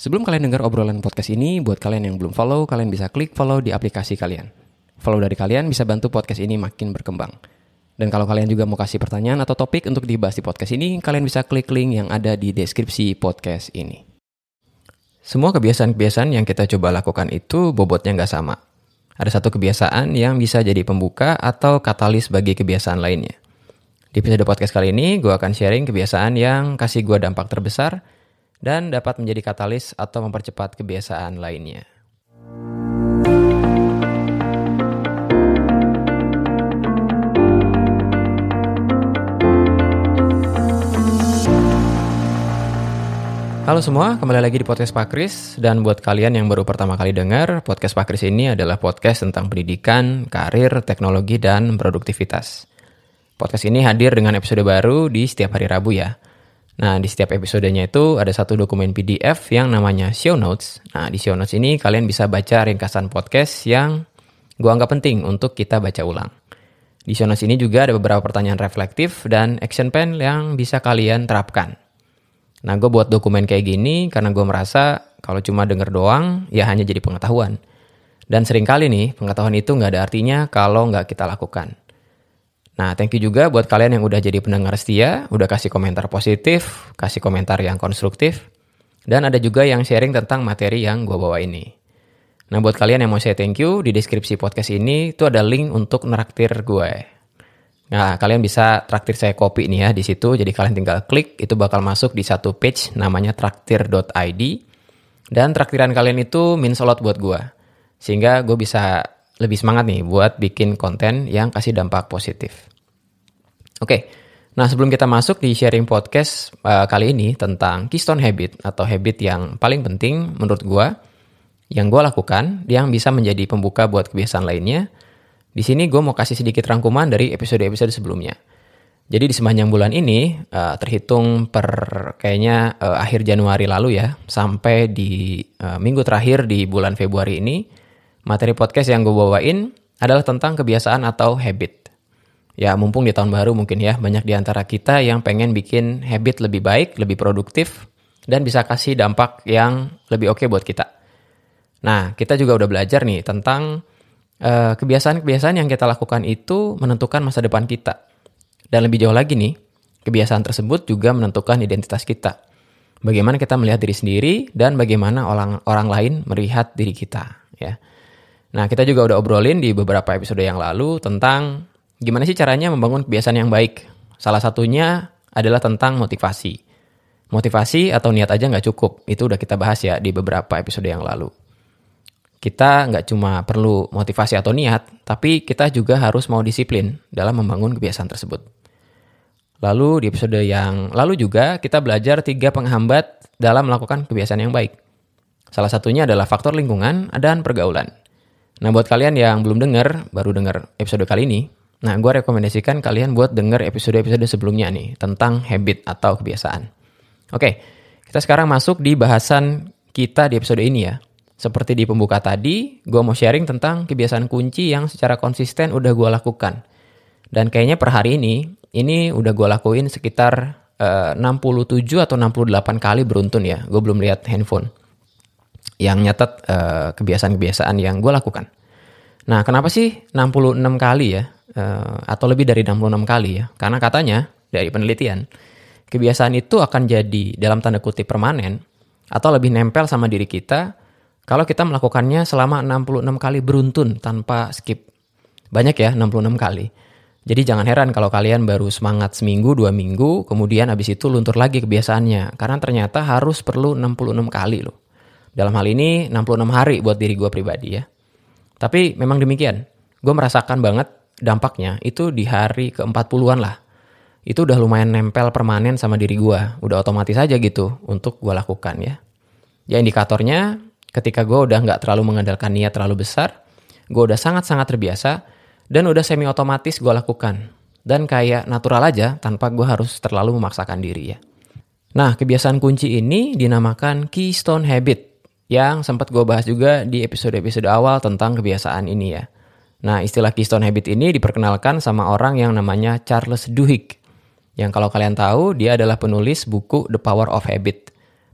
Sebelum kalian dengar obrolan podcast ini, buat kalian yang belum follow, kalian bisa klik follow di aplikasi kalian. Follow dari kalian bisa bantu podcast ini makin berkembang. Dan kalau kalian juga mau kasih pertanyaan atau topik untuk dibahas di podcast ini, kalian bisa klik link yang ada di deskripsi podcast ini. Semua kebiasaan-kebiasaan yang kita coba lakukan itu bobotnya nggak sama. Ada satu kebiasaan yang bisa jadi pembuka atau katalis bagi kebiasaan lainnya. Di episode podcast kali ini, gue akan sharing kebiasaan yang kasih gue dampak terbesar dan dapat menjadi katalis atau mempercepat kebiasaan lainnya. Halo semua, kembali lagi di podcast Pak Kris dan buat kalian yang baru pertama kali dengar, podcast Pak Kris ini adalah podcast tentang pendidikan, karir, teknologi dan produktivitas. Podcast ini hadir dengan episode baru di setiap hari Rabu ya. Nah, di setiap episodenya itu ada satu dokumen PDF yang namanya show notes. Nah, di show notes ini kalian bisa baca ringkasan podcast yang gua anggap penting untuk kita baca ulang. Di show notes ini juga ada beberapa pertanyaan reflektif dan action plan yang bisa kalian terapkan. Nah, gue buat dokumen kayak gini karena gue merasa kalau cuma denger doang, ya hanya jadi pengetahuan. Dan sering kali nih, pengetahuan itu nggak ada artinya kalau nggak kita lakukan. Nah, thank you juga buat kalian yang udah jadi pendengar setia, udah kasih komentar positif, kasih komentar yang konstruktif, dan ada juga yang sharing tentang materi yang gue bawa ini. Nah, buat kalian yang mau saya thank you, di deskripsi podcast ini itu ada link untuk neraktir gue. Nah, kalian bisa traktir saya kopi nih ya di situ. Jadi kalian tinggal klik, itu bakal masuk di satu page namanya traktir.id. Dan traktiran kalian itu lot buat gue. Sehingga gue bisa lebih semangat nih buat bikin konten yang kasih dampak positif. Oke, nah sebelum kita masuk di sharing podcast uh, kali ini tentang keystone habit atau habit yang paling penting menurut gue, yang gue lakukan, yang bisa menjadi pembuka buat kebiasaan lainnya, di sini gue mau kasih sedikit rangkuman dari episode-episode sebelumnya. Jadi di sepanjang bulan ini, uh, terhitung per kayaknya uh, akhir Januari lalu ya, sampai di uh, minggu terakhir di bulan Februari ini, materi podcast yang gue bawain adalah tentang kebiasaan atau habit. Ya mumpung di tahun baru mungkin ya, banyak di antara kita yang pengen bikin habit lebih baik, lebih produktif, dan bisa kasih dampak yang lebih oke okay buat kita. Nah, kita juga udah belajar nih tentang Eh, kebiasaan-kebiasaan yang kita lakukan itu menentukan masa depan kita. Dan lebih jauh lagi nih, kebiasaan tersebut juga menentukan identitas kita. Bagaimana kita melihat diri sendiri dan bagaimana orang orang lain melihat diri kita, ya. Nah, kita juga udah obrolin di beberapa episode yang lalu tentang gimana sih caranya membangun kebiasaan yang baik. Salah satunya adalah tentang motivasi. Motivasi atau niat aja nggak cukup, itu udah kita bahas ya di beberapa episode yang lalu kita nggak cuma perlu motivasi atau niat, tapi kita juga harus mau disiplin dalam membangun kebiasaan tersebut. Lalu di episode yang lalu juga kita belajar tiga penghambat dalam melakukan kebiasaan yang baik. Salah satunya adalah faktor lingkungan dan pergaulan. Nah buat kalian yang belum dengar, baru dengar episode kali ini, nah gue rekomendasikan kalian buat denger episode-episode sebelumnya nih tentang habit atau kebiasaan. Oke, kita sekarang masuk di bahasan kita di episode ini ya. Seperti di pembuka tadi, gue mau sharing tentang kebiasaan kunci yang secara konsisten udah gue lakukan. Dan kayaknya per hari ini, ini udah gue lakuin sekitar eh, uh, 67 atau 68 kali beruntun ya. Gue belum lihat handphone yang nyatet uh, kebiasaan-kebiasaan yang gue lakukan. Nah, kenapa sih 66 kali ya? Uh, atau lebih dari 66 kali ya? Karena katanya, dari penelitian, kebiasaan itu akan jadi dalam tanda kutip permanen atau lebih nempel sama diri kita kalau kita melakukannya selama 66 kali beruntun tanpa skip. Banyak ya 66 kali. Jadi jangan heran kalau kalian baru semangat seminggu, dua minggu, kemudian habis itu luntur lagi kebiasaannya. Karena ternyata harus perlu 66 kali loh. Dalam hal ini 66 hari buat diri gue pribadi ya. Tapi memang demikian. Gue merasakan banget dampaknya itu di hari ke-40-an lah. Itu udah lumayan nempel permanen sama diri gue. Udah otomatis aja gitu untuk gue lakukan ya. Ya indikatornya ketika gue udah nggak terlalu mengandalkan niat terlalu besar, gue udah sangat-sangat terbiasa, dan udah semi otomatis gue lakukan. Dan kayak natural aja tanpa gue harus terlalu memaksakan diri ya. Nah, kebiasaan kunci ini dinamakan keystone habit yang sempat gue bahas juga di episode-episode awal tentang kebiasaan ini ya. Nah, istilah keystone habit ini diperkenalkan sama orang yang namanya Charles Duhigg. Yang kalau kalian tahu, dia adalah penulis buku The Power of Habit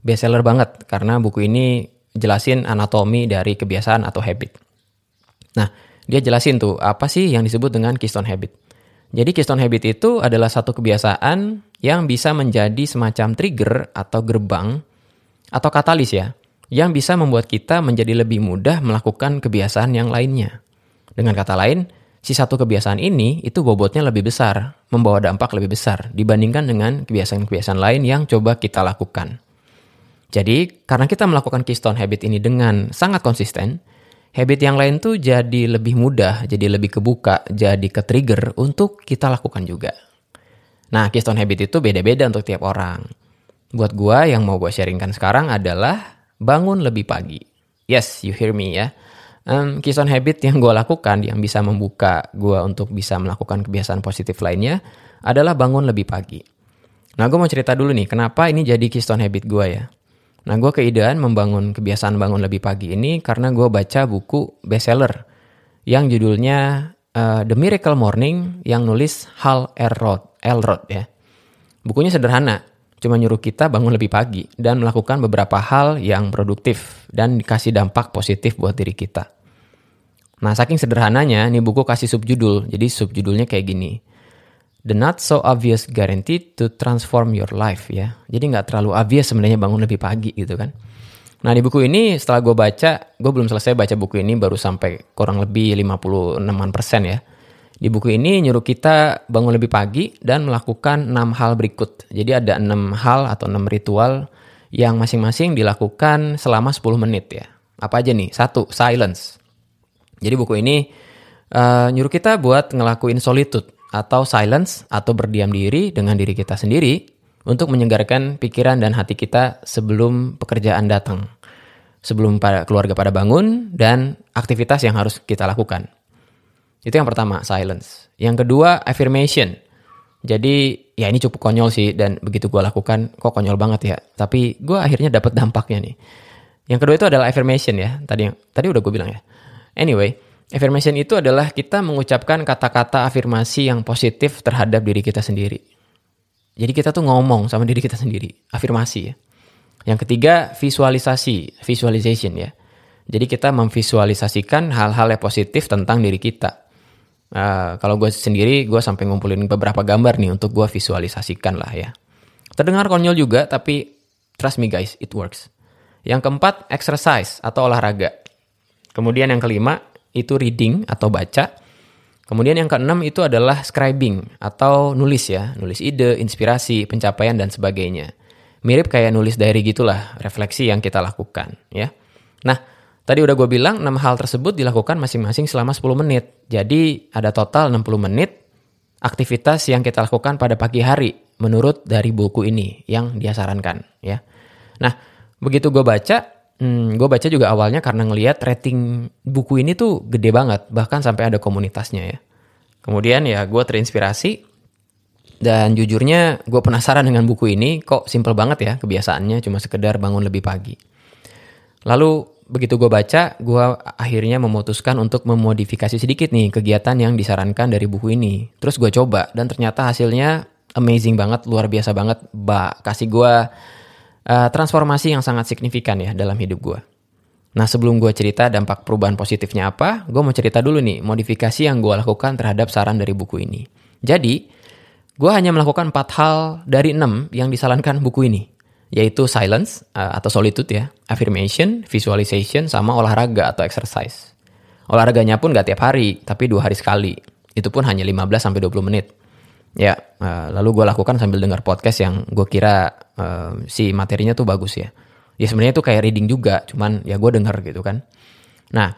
bestseller banget karena buku ini jelasin anatomi dari kebiasaan atau habit. Nah, dia jelasin tuh apa sih yang disebut dengan keystone habit. Jadi keystone habit itu adalah satu kebiasaan yang bisa menjadi semacam trigger atau gerbang atau katalis ya, yang bisa membuat kita menjadi lebih mudah melakukan kebiasaan yang lainnya. Dengan kata lain, si satu kebiasaan ini itu bobotnya lebih besar, membawa dampak lebih besar dibandingkan dengan kebiasaan-kebiasaan lain yang coba kita lakukan. Jadi, karena kita melakukan keystone habit ini dengan sangat konsisten, habit yang lain tuh jadi lebih mudah, jadi lebih kebuka, jadi ke-trigger untuk kita lakukan juga. Nah, keystone habit itu beda-beda untuk tiap orang. Buat gua yang mau gua sharingkan sekarang adalah bangun lebih pagi. Yes, you hear me ya um, keystone habit yang gue lakukan yang bisa membuka gue untuk bisa melakukan kebiasaan positif lainnya adalah bangun lebih pagi. Nah, gue mau cerita dulu nih, kenapa ini jadi keystone habit gue ya. Nah, gue keidean membangun kebiasaan bangun lebih pagi ini karena gue baca buku bestseller yang judulnya uh, The Miracle Morning yang nulis Hal Elrod, Elrod ya. Bukunya sederhana, cuma nyuruh kita bangun lebih pagi dan melakukan beberapa hal yang produktif dan dikasih dampak positif buat diri kita. Nah, saking sederhananya, ini buku kasih subjudul. Jadi subjudulnya kayak gini. The not so obvious guarantee to transform your life ya. Jadi nggak terlalu obvious sebenarnya bangun lebih pagi gitu kan. Nah di buku ini setelah gue baca, gue belum selesai baca buku ini baru sampai kurang lebih 56 persen ya. Di buku ini nyuruh kita bangun lebih pagi dan melakukan 6 hal berikut. Jadi ada 6 hal atau 6 ritual yang masing-masing dilakukan selama 10 menit ya. Apa aja nih? Satu, silence. Jadi buku ini uh, nyuruh kita buat ngelakuin solitude atau silence atau berdiam diri dengan diri kita sendiri untuk menyegarkan pikiran dan hati kita sebelum pekerjaan datang. Sebelum pada keluarga pada bangun dan aktivitas yang harus kita lakukan. Itu yang pertama, silence. Yang kedua, affirmation. Jadi ya ini cukup konyol sih dan begitu gue lakukan kok konyol banget ya. Tapi gue akhirnya dapat dampaknya nih. Yang kedua itu adalah affirmation ya. Tadi yang tadi udah gue bilang ya. Anyway, affirmation itu adalah kita mengucapkan kata-kata afirmasi yang positif terhadap diri kita sendiri. Jadi kita tuh ngomong sama diri kita sendiri, afirmasi ya. Yang ketiga, visualisasi, visualization ya. Jadi kita memvisualisasikan hal-hal yang positif tentang diri kita. Uh, kalau gue sendiri, gue sampai ngumpulin beberapa gambar nih untuk gue visualisasikan lah ya. Terdengar konyol juga, tapi trust me guys, it works. Yang keempat, exercise atau olahraga. Kemudian yang kelima itu reading atau baca. Kemudian yang keenam itu adalah scribing atau nulis ya, nulis ide, inspirasi, pencapaian dan sebagainya. Mirip kayak nulis diary gitulah, refleksi yang kita lakukan ya. Nah, tadi udah gue bilang 6 hal tersebut dilakukan masing-masing selama 10 menit. Jadi ada total 60 menit aktivitas yang kita lakukan pada pagi hari menurut dari buku ini yang dia sarankan ya. Nah, begitu gue baca, Hmm, gue baca juga awalnya karena ngelihat rating buku ini tuh gede banget, bahkan sampai ada komunitasnya ya. Kemudian ya gue terinspirasi dan jujurnya gue penasaran dengan buku ini kok simple banget ya kebiasaannya cuma sekedar bangun lebih pagi. Lalu begitu gue baca, gue akhirnya memutuskan untuk memodifikasi sedikit nih kegiatan yang disarankan dari buku ini. Terus gue coba dan ternyata hasilnya amazing banget, luar biasa banget. Ba, kasih gue uh, transformasi yang sangat signifikan ya dalam hidup gue. Nah sebelum gue cerita dampak perubahan positifnya apa, gue mau cerita dulu nih modifikasi yang gue lakukan terhadap saran dari buku ini. Jadi, gue hanya melakukan 4 hal dari 6 yang disarankan buku ini. Yaitu silence uh, atau solitude ya, affirmation, visualization, sama olahraga atau exercise. Olahraganya pun gak tiap hari, tapi dua hari sekali. Itu pun hanya 15-20 menit. Ya, uh, lalu gue lakukan sambil dengar podcast yang gue kira uh, si materinya tuh bagus ya. Ya sebenarnya itu kayak reading juga, cuman ya gue denger gitu kan. Nah,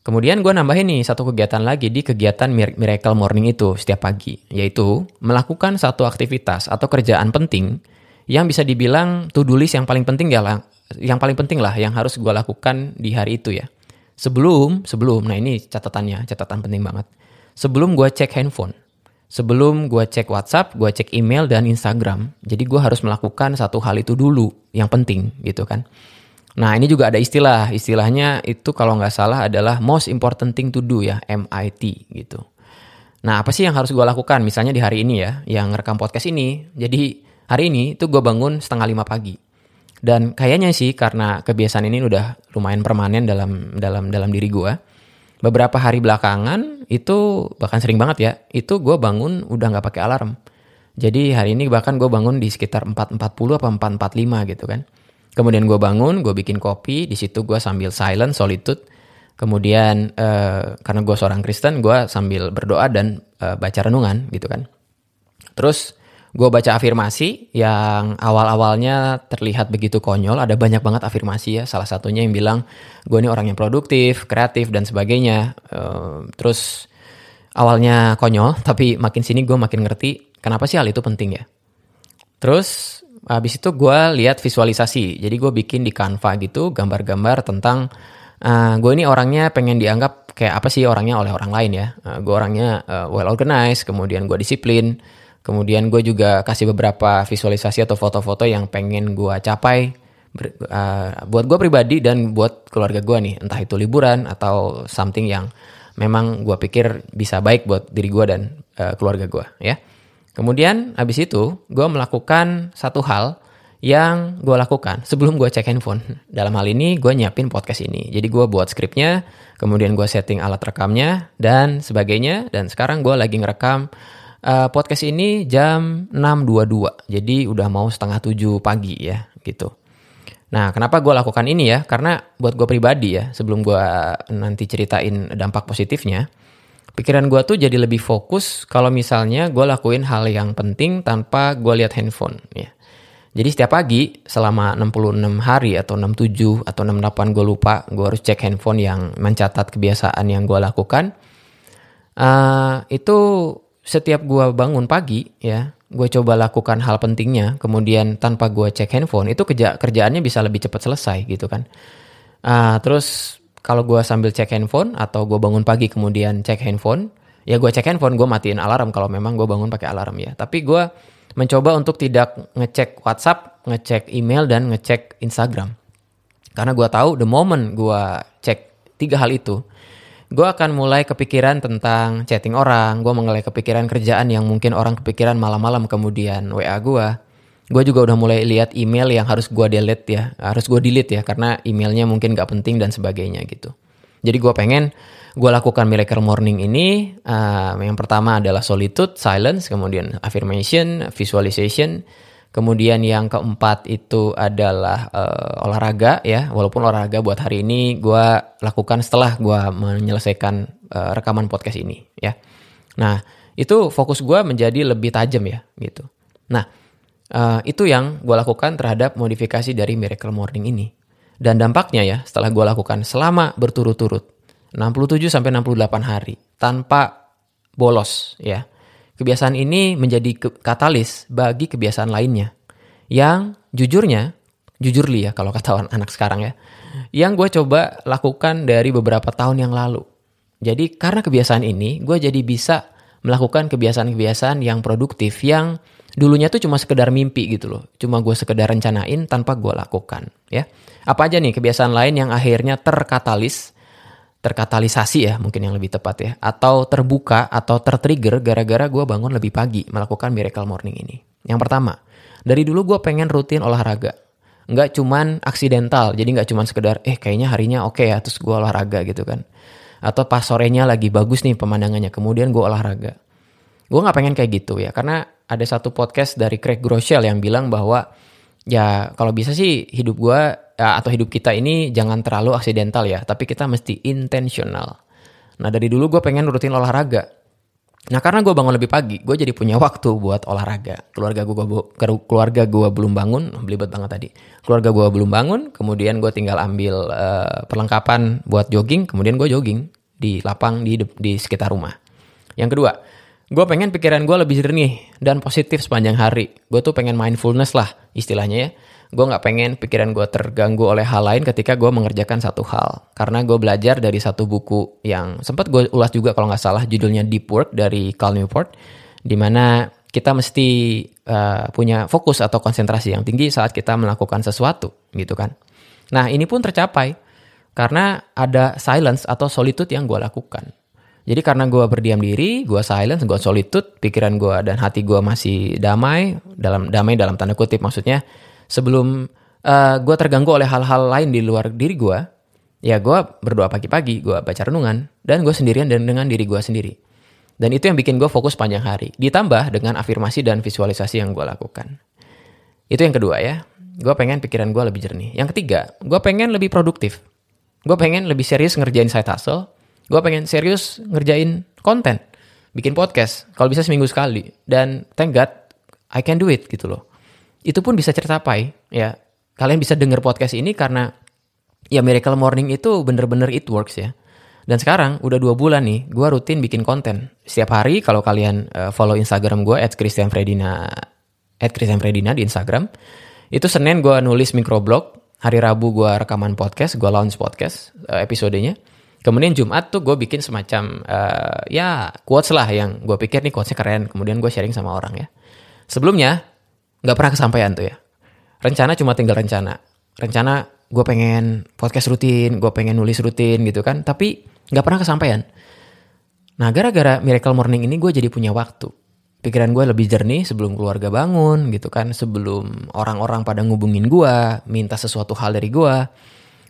kemudian gue nambahin nih satu kegiatan lagi di kegiatan Miracle Morning itu setiap pagi, yaitu melakukan satu aktivitas atau kerjaan penting yang bisa dibilang to-do list yang paling penting ya lah, yang paling penting lah yang harus gue lakukan di hari itu ya. Sebelum, sebelum, nah ini catatannya, catatan penting banget. Sebelum gue cek handphone, sebelum gue cek WhatsApp, gue cek email dan Instagram. Jadi gue harus melakukan satu hal itu dulu yang penting gitu kan. Nah ini juga ada istilah, istilahnya itu kalau nggak salah adalah most important thing to do ya, MIT gitu. Nah apa sih yang harus gue lakukan? Misalnya di hari ini ya, yang rekam podcast ini. Jadi hari ini itu gue bangun setengah lima pagi. Dan kayaknya sih karena kebiasaan ini udah lumayan permanen dalam dalam dalam diri gue. Beberapa hari belakangan itu bahkan sering banget ya, itu gue bangun udah nggak pakai alarm. Jadi hari ini bahkan gue bangun di sekitar 4.40 apa 4.45 gitu kan. Kemudian gue bangun, gue bikin kopi, di situ gue sambil silent, solitude. Kemudian uh, karena gue seorang Kristen, gue sambil berdoa dan uh, baca renungan gitu kan. Terus gue baca afirmasi yang awal-awalnya terlihat begitu konyol. Ada banyak banget afirmasi ya. Salah satunya yang bilang gue ini orang yang produktif, kreatif dan sebagainya. Uh, terus awalnya konyol, tapi makin sini gue makin ngerti kenapa sih hal itu penting ya. Terus Habis itu gue lihat visualisasi. Jadi gue bikin di Canva gitu gambar-gambar tentang uh, eh, gue ini orangnya pengen dianggap kayak apa sih orangnya oleh orang lain ya. Uh, gue orangnya uh, well organized, kemudian gue disiplin, kemudian gue juga kasih beberapa visualisasi atau foto-foto yang pengen gue capai ber, uh, buat gue pribadi dan buat keluarga gue nih. Entah itu liburan atau something yang memang gue pikir bisa baik buat diri gue dan uh, keluarga gue ya. Kemudian abis itu gue melakukan satu hal yang gue lakukan sebelum gue cek handphone. Dalam hal ini gue nyiapin podcast ini. Jadi gue buat skripnya, kemudian gue setting alat rekamnya dan sebagainya. Dan sekarang gue lagi ngerekam uh, podcast ini jam 6.22. Jadi udah mau setengah 7 pagi ya gitu. Nah kenapa gue lakukan ini ya? Karena buat gue pribadi ya sebelum gue nanti ceritain dampak positifnya pikiran gue tuh jadi lebih fokus kalau misalnya gue lakuin hal yang penting tanpa gue lihat handphone ya. Jadi setiap pagi selama 66 hari atau 67 atau 68 gue lupa gue harus cek handphone yang mencatat kebiasaan yang gue lakukan. Uh, itu setiap gue bangun pagi ya gue coba lakukan hal pentingnya kemudian tanpa gue cek handphone itu kerja kerjaannya bisa lebih cepat selesai gitu kan. Uh, terus kalau gue sambil cek handphone atau gue bangun pagi kemudian cek handphone, ya gue cek handphone, gue matiin alarm kalau memang gue bangun pakai alarm ya. Tapi gue mencoba untuk tidak ngecek WhatsApp, ngecek email dan ngecek Instagram. Karena gue tahu the moment gue cek tiga hal itu, gue akan mulai kepikiran tentang chatting orang, gue mulai kepikiran kerjaan yang mungkin orang kepikiran malam-malam kemudian WA gue gue juga udah mulai lihat email yang harus gue delete ya, harus gue delete ya karena emailnya mungkin gak penting dan sebagainya gitu. Jadi gue pengen gue lakukan miracle morning ini. Uh, yang pertama adalah solitude, silence, kemudian affirmation, visualization. Kemudian yang keempat itu adalah uh, olahraga ya. Walaupun olahraga buat hari ini gue lakukan setelah gue menyelesaikan uh, rekaman podcast ini ya. Nah itu fokus gue menjadi lebih tajam ya gitu. Nah Uh, itu yang gue lakukan terhadap modifikasi dari Miracle Morning ini. Dan dampaknya ya, setelah gue lakukan selama berturut-turut, 67 sampai 68 hari, tanpa bolos ya. Kebiasaan ini menjadi ke katalis bagi kebiasaan lainnya. Yang jujurnya, jujur li ya kalau kata anak sekarang ya, yang gue coba lakukan dari beberapa tahun yang lalu. Jadi karena kebiasaan ini, gue jadi bisa melakukan kebiasaan-kebiasaan yang produktif yang dulunya tuh cuma sekedar mimpi gitu loh. Cuma gue sekedar rencanain tanpa gue lakukan ya. Apa aja nih kebiasaan lain yang akhirnya terkatalis, terkatalisasi ya mungkin yang lebih tepat ya. Atau terbuka atau tertrigger gara-gara gue bangun lebih pagi melakukan miracle morning ini. Yang pertama, dari dulu gue pengen rutin olahraga. Nggak cuman aksidental, jadi nggak cuman sekedar eh kayaknya harinya oke okay ya terus gue olahraga gitu kan. Atau pas sorenya lagi bagus nih pemandangannya, kemudian gue olahraga. Gue nggak pengen kayak gitu ya, karena ada satu podcast dari Craig Groeschel yang bilang bahwa ya kalau bisa sih hidup gue atau hidup kita ini jangan terlalu aksidental ya, tapi kita mesti intentional. Nah dari dulu gue pengen rutin olahraga. Nah karena gue bangun lebih pagi, gue jadi punya waktu buat olahraga. Keluarga gue keluarga gue belum bangun, belibet banget tadi. Keluarga gue belum bangun, kemudian gue tinggal ambil uh, perlengkapan buat jogging, kemudian gue jogging di lapang di di sekitar rumah. Yang kedua, gue pengen pikiran gue lebih jernih dan positif sepanjang hari. Gue tuh pengen mindfulness lah istilahnya ya. Gue nggak pengen pikiran gue terganggu oleh hal lain ketika gue mengerjakan satu hal. Karena gue belajar dari satu buku yang sempat gue ulas juga kalau nggak salah judulnya Deep Work dari Cal Newport. Di mana kita mesti uh, punya fokus atau konsentrasi yang tinggi saat kita melakukan sesuatu gitu kan. Nah ini pun tercapai karena ada silence atau solitude yang gue lakukan jadi karena gue berdiam diri, gue silent, gue solitude, pikiran gue dan hati gue masih damai, dalam damai dalam tanda kutip maksudnya, sebelum uh, gue terganggu oleh hal-hal lain di luar diri gue, ya gue berdoa pagi-pagi, gue baca renungan, dan gue sendirian dan dengan diri gue sendiri. Dan itu yang bikin gue fokus panjang hari. Ditambah dengan afirmasi dan visualisasi yang gue lakukan. Itu yang kedua ya. Gue pengen pikiran gue lebih jernih. Yang ketiga, gue pengen lebih produktif. Gue pengen lebih serius ngerjain side hustle. Gue pengen serius ngerjain konten. Bikin podcast. Kalau bisa seminggu sekali. Dan thank God, I can do it gitu loh. Itu pun bisa tercapai. Ya, kalian bisa denger podcast ini karena ya Miracle Morning itu bener-bener it works ya. Dan sekarang udah dua bulan nih, gue rutin bikin konten. Setiap hari kalau kalian uh, follow Instagram gue at Christian Fredina, at Christian Fredina di Instagram, itu Senin gue nulis microblog, hari Rabu gue rekaman podcast, gue launch podcast uh, episodenya. Kemudian Jumat tuh gue bikin semacam uh, ya quotes lah yang gue pikir nih quotesnya keren. Kemudian gue sharing sama orang ya. Sebelumnya nggak pernah kesampaian tuh ya. Rencana cuma tinggal rencana. Rencana gue pengen podcast rutin, gue pengen nulis rutin gitu kan. Tapi nggak pernah kesampaian. Nah gara-gara Miracle Morning ini gue jadi punya waktu pikiran gue lebih jernih sebelum keluarga bangun gitu kan sebelum orang-orang pada ngubungin gue minta sesuatu hal dari gue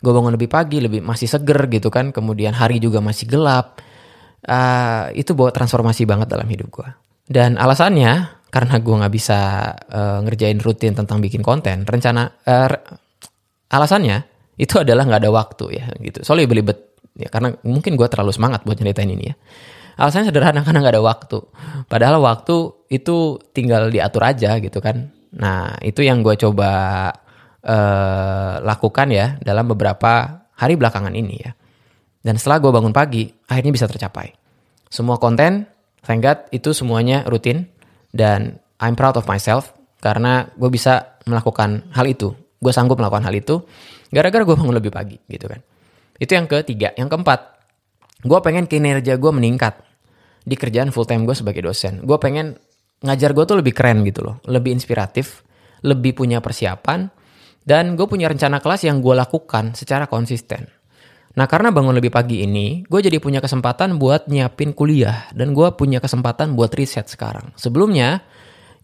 gue bangun lebih pagi lebih masih seger gitu kan kemudian hari juga masih gelap uh, itu bawa transformasi banget dalam hidup gue dan alasannya karena gue nggak bisa uh, ngerjain rutin tentang bikin konten rencana uh, alasannya itu adalah nggak ada waktu ya gitu soalnya belibet ya karena mungkin gue terlalu semangat buat nyeritain ini ya Alasannya sederhana karena nggak ada waktu. Padahal waktu itu tinggal diatur aja gitu kan. Nah itu yang gue coba uh, lakukan ya dalam beberapa hari belakangan ini ya. Dan setelah gue bangun pagi, akhirnya bisa tercapai. Semua konten, thank God, itu semuanya rutin. Dan I'm proud of myself karena gue bisa melakukan hal itu. Gue sanggup melakukan hal itu gara-gara gue bangun lebih pagi gitu kan. Itu yang ketiga. Yang keempat, gue pengen kinerja gue meningkat di kerjaan full time gue sebagai dosen. Gue pengen ngajar gue tuh lebih keren gitu loh, lebih inspiratif, lebih punya persiapan, dan gue punya rencana kelas yang gue lakukan secara konsisten. Nah karena bangun lebih pagi ini, gue jadi punya kesempatan buat nyiapin kuliah, dan gue punya kesempatan buat riset sekarang. Sebelumnya,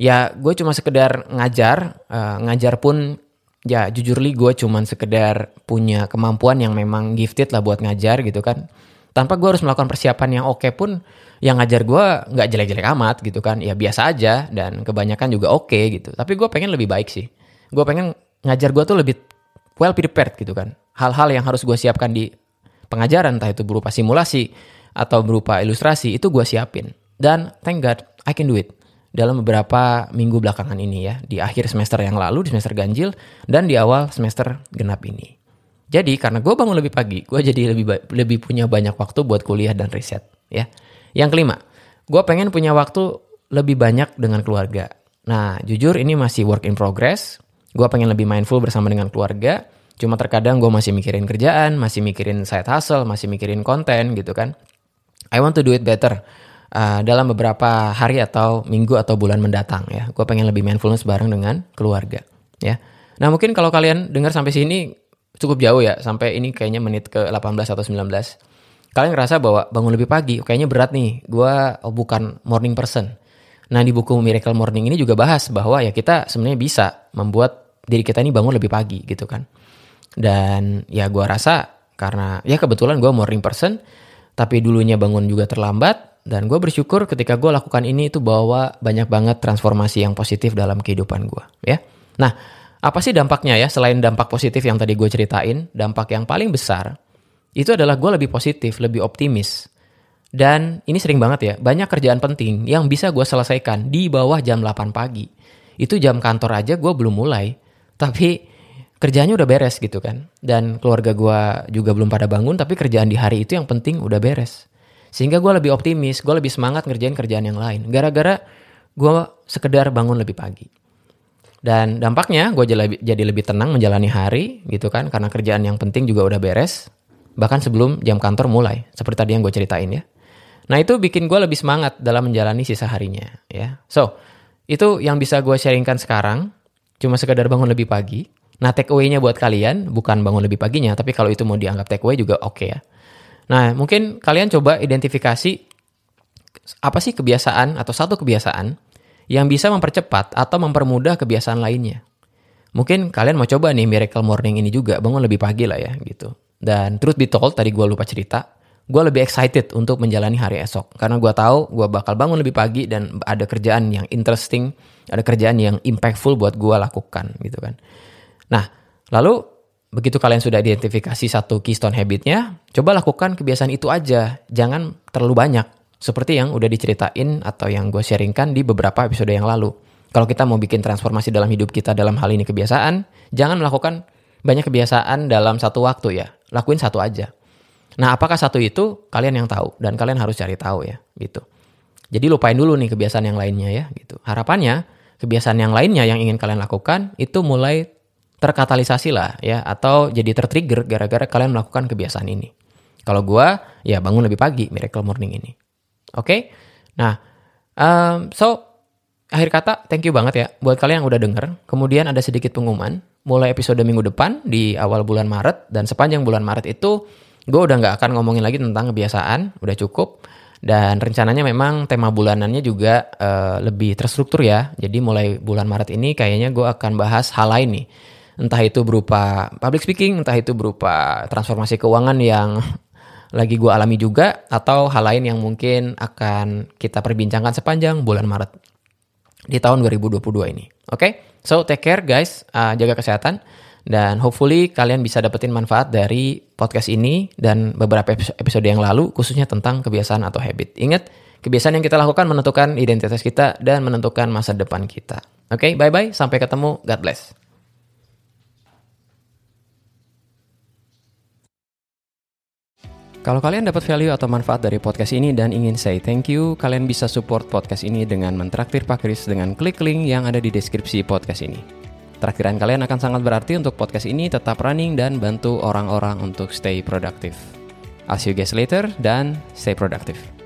ya gue cuma sekedar ngajar, uh, ngajar pun ya jujur li gue cuma sekedar punya kemampuan yang memang gifted lah buat ngajar gitu kan. Tanpa gue harus melakukan persiapan yang oke okay pun yang ngajar gue nggak jelek-jelek amat gitu kan. Ya biasa aja dan kebanyakan juga oke okay, gitu. Tapi gue pengen lebih baik sih. Gue pengen ngajar gue tuh lebih well prepared gitu kan hal-hal yang harus gue siapkan di pengajaran entah itu berupa simulasi atau berupa ilustrasi itu gue siapin dan thank God I can do it dalam beberapa minggu belakangan ini ya di akhir semester yang lalu di semester ganjil dan di awal semester genap ini jadi karena gue bangun lebih pagi, gue jadi lebih lebih punya banyak waktu buat kuliah dan riset. Ya. Yang kelima, gue pengen punya waktu lebih banyak dengan keluarga. Nah, jujur ini masih work in progress. Gue pengen lebih mindful bersama dengan keluarga. Cuma terkadang gue masih mikirin kerjaan, masih mikirin side hustle, masih mikirin konten gitu kan. I want to do it better uh, dalam beberapa hari atau minggu atau bulan mendatang ya. Gue pengen lebih mindfulness bareng dengan keluarga ya. Nah mungkin kalau kalian dengar sampai sini cukup jauh ya sampai ini kayaknya menit ke 18 atau 19. Kalian ngerasa bahwa bangun lebih pagi kayaknya berat nih. Gua oh, bukan morning person. Nah, di buku Miracle Morning ini juga bahas bahwa ya kita sebenarnya bisa membuat diri kita ini bangun lebih pagi gitu kan. Dan ya gua rasa karena ya kebetulan gue morning person tapi dulunya bangun juga terlambat dan gue bersyukur ketika gue lakukan ini itu bawa banyak banget transformasi yang positif dalam kehidupan gue ya. Nah, apa sih dampaknya ya selain dampak positif yang tadi gue ceritain, dampak yang paling besar itu adalah gue lebih positif, lebih optimis. Dan ini sering banget ya, banyak kerjaan penting yang bisa gue selesaikan di bawah jam 8 pagi. Itu jam kantor aja gue belum mulai, tapi kerjanya udah beres gitu kan. Dan keluarga gue juga belum pada bangun, tapi kerjaan di hari itu yang penting udah beres. Sehingga gue lebih optimis, gue lebih semangat ngerjain kerjaan yang lain. Gara-gara gue sekedar bangun lebih pagi. Dan dampaknya gue jadi lebih tenang menjalani hari gitu kan karena kerjaan yang penting juga udah beres bahkan sebelum jam kantor mulai seperti tadi yang gue ceritain ya. Nah itu bikin gue lebih semangat dalam menjalani sisa harinya ya. So itu yang bisa gue sharingkan sekarang cuma sekedar bangun lebih pagi. Nah take away-nya buat kalian bukan bangun lebih paginya tapi kalau itu mau dianggap take away juga oke okay ya. Nah mungkin kalian coba identifikasi apa sih kebiasaan atau satu kebiasaan yang bisa mempercepat atau mempermudah kebiasaan lainnya. Mungkin kalian mau coba nih miracle morning ini juga, bangun lebih pagi lah ya gitu. Dan truth be told, tadi gue lupa cerita, gue lebih excited untuk menjalani hari esok. Karena gue tahu gue bakal bangun lebih pagi dan ada kerjaan yang interesting, ada kerjaan yang impactful buat gue lakukan gitu kan. Nah, lalu begitu kalian sudah identifikasi satu keystone habitnya, coba lakukan kebiasaan itu aja. Jangan terlalu banyak. Seperti yang udah diceritain atau yang gue sharingkan di beberapa episode yang lalu. Kalau kita mau bikin transformasi dalam hidup kita dalam hal ini kebiasaan, jangan melakukan banyak kebiasaan dalam satu waktu ya. Lakuin satu aja. Nah, apakah satu itu kalian yang tahu dan kalian harus cari tahu ya, gitu. Jadi lupain dulu nih kebiasaan yang lainnya ya, gitu. Harapannya kebiasaan yang lainnya yang ingin kalian lakukan itu mulai terkatalisasi lah ya atau jadi tertrigger gara-gara kalian melakukan kebiasaan ini. Kalau gua ya bangun lebih pagi miracle morning ini. Oke? Okay? Nah, um, so akhir kata, thank you banget ya buat kalian yang udah denger. Kemudian ada sedikit pengumuman, mulai episode minggu depan di awal bulan Maret dan sepanjang bulan Maret itu gue udah nggak akan ngomongin lagi tentang kebiasaan, udah cukup. Dan rencananya memang tema bulanannya juga uh, lebih terstruktur ya. Jadi mulai bulan Maret ini kayaknya gue akan bahas hal lain nih. Entah itu berupa public speaking, entah itu berupa transformasi keuangan yang lagi gue alami juga, atau hal lain yang mungkin akan kita perbincangkan sepanjang bulan Maret di tahun 2022 ini. Oke, okay? so take care guys, uh, jaga kesehatan dan hopefully kalian bisa dapetin manfaat dari podcast ini dan beberapa episode yang lalu khususnya tentang kebiasaan atau habit. Ingat, kebiasaan yang kita lakukan menentukan identitas kita dan menentukan masa depan kita. Oke, okay? bye-bye, sampai ketemu, God bless. Kalau kalian dapat value atau manfaat dari podcast ini dan ingin say thank you, kalian bisa support podcast ini dengan mentraktir Pak Kris dengan klik link yang ada di deskripsi podcast ini. Traktiran kalian akan sangat berarti untuk podcast ini tetap running dan bantu orang-orang untuk stay productive. I'll see you guys later dan stay productive.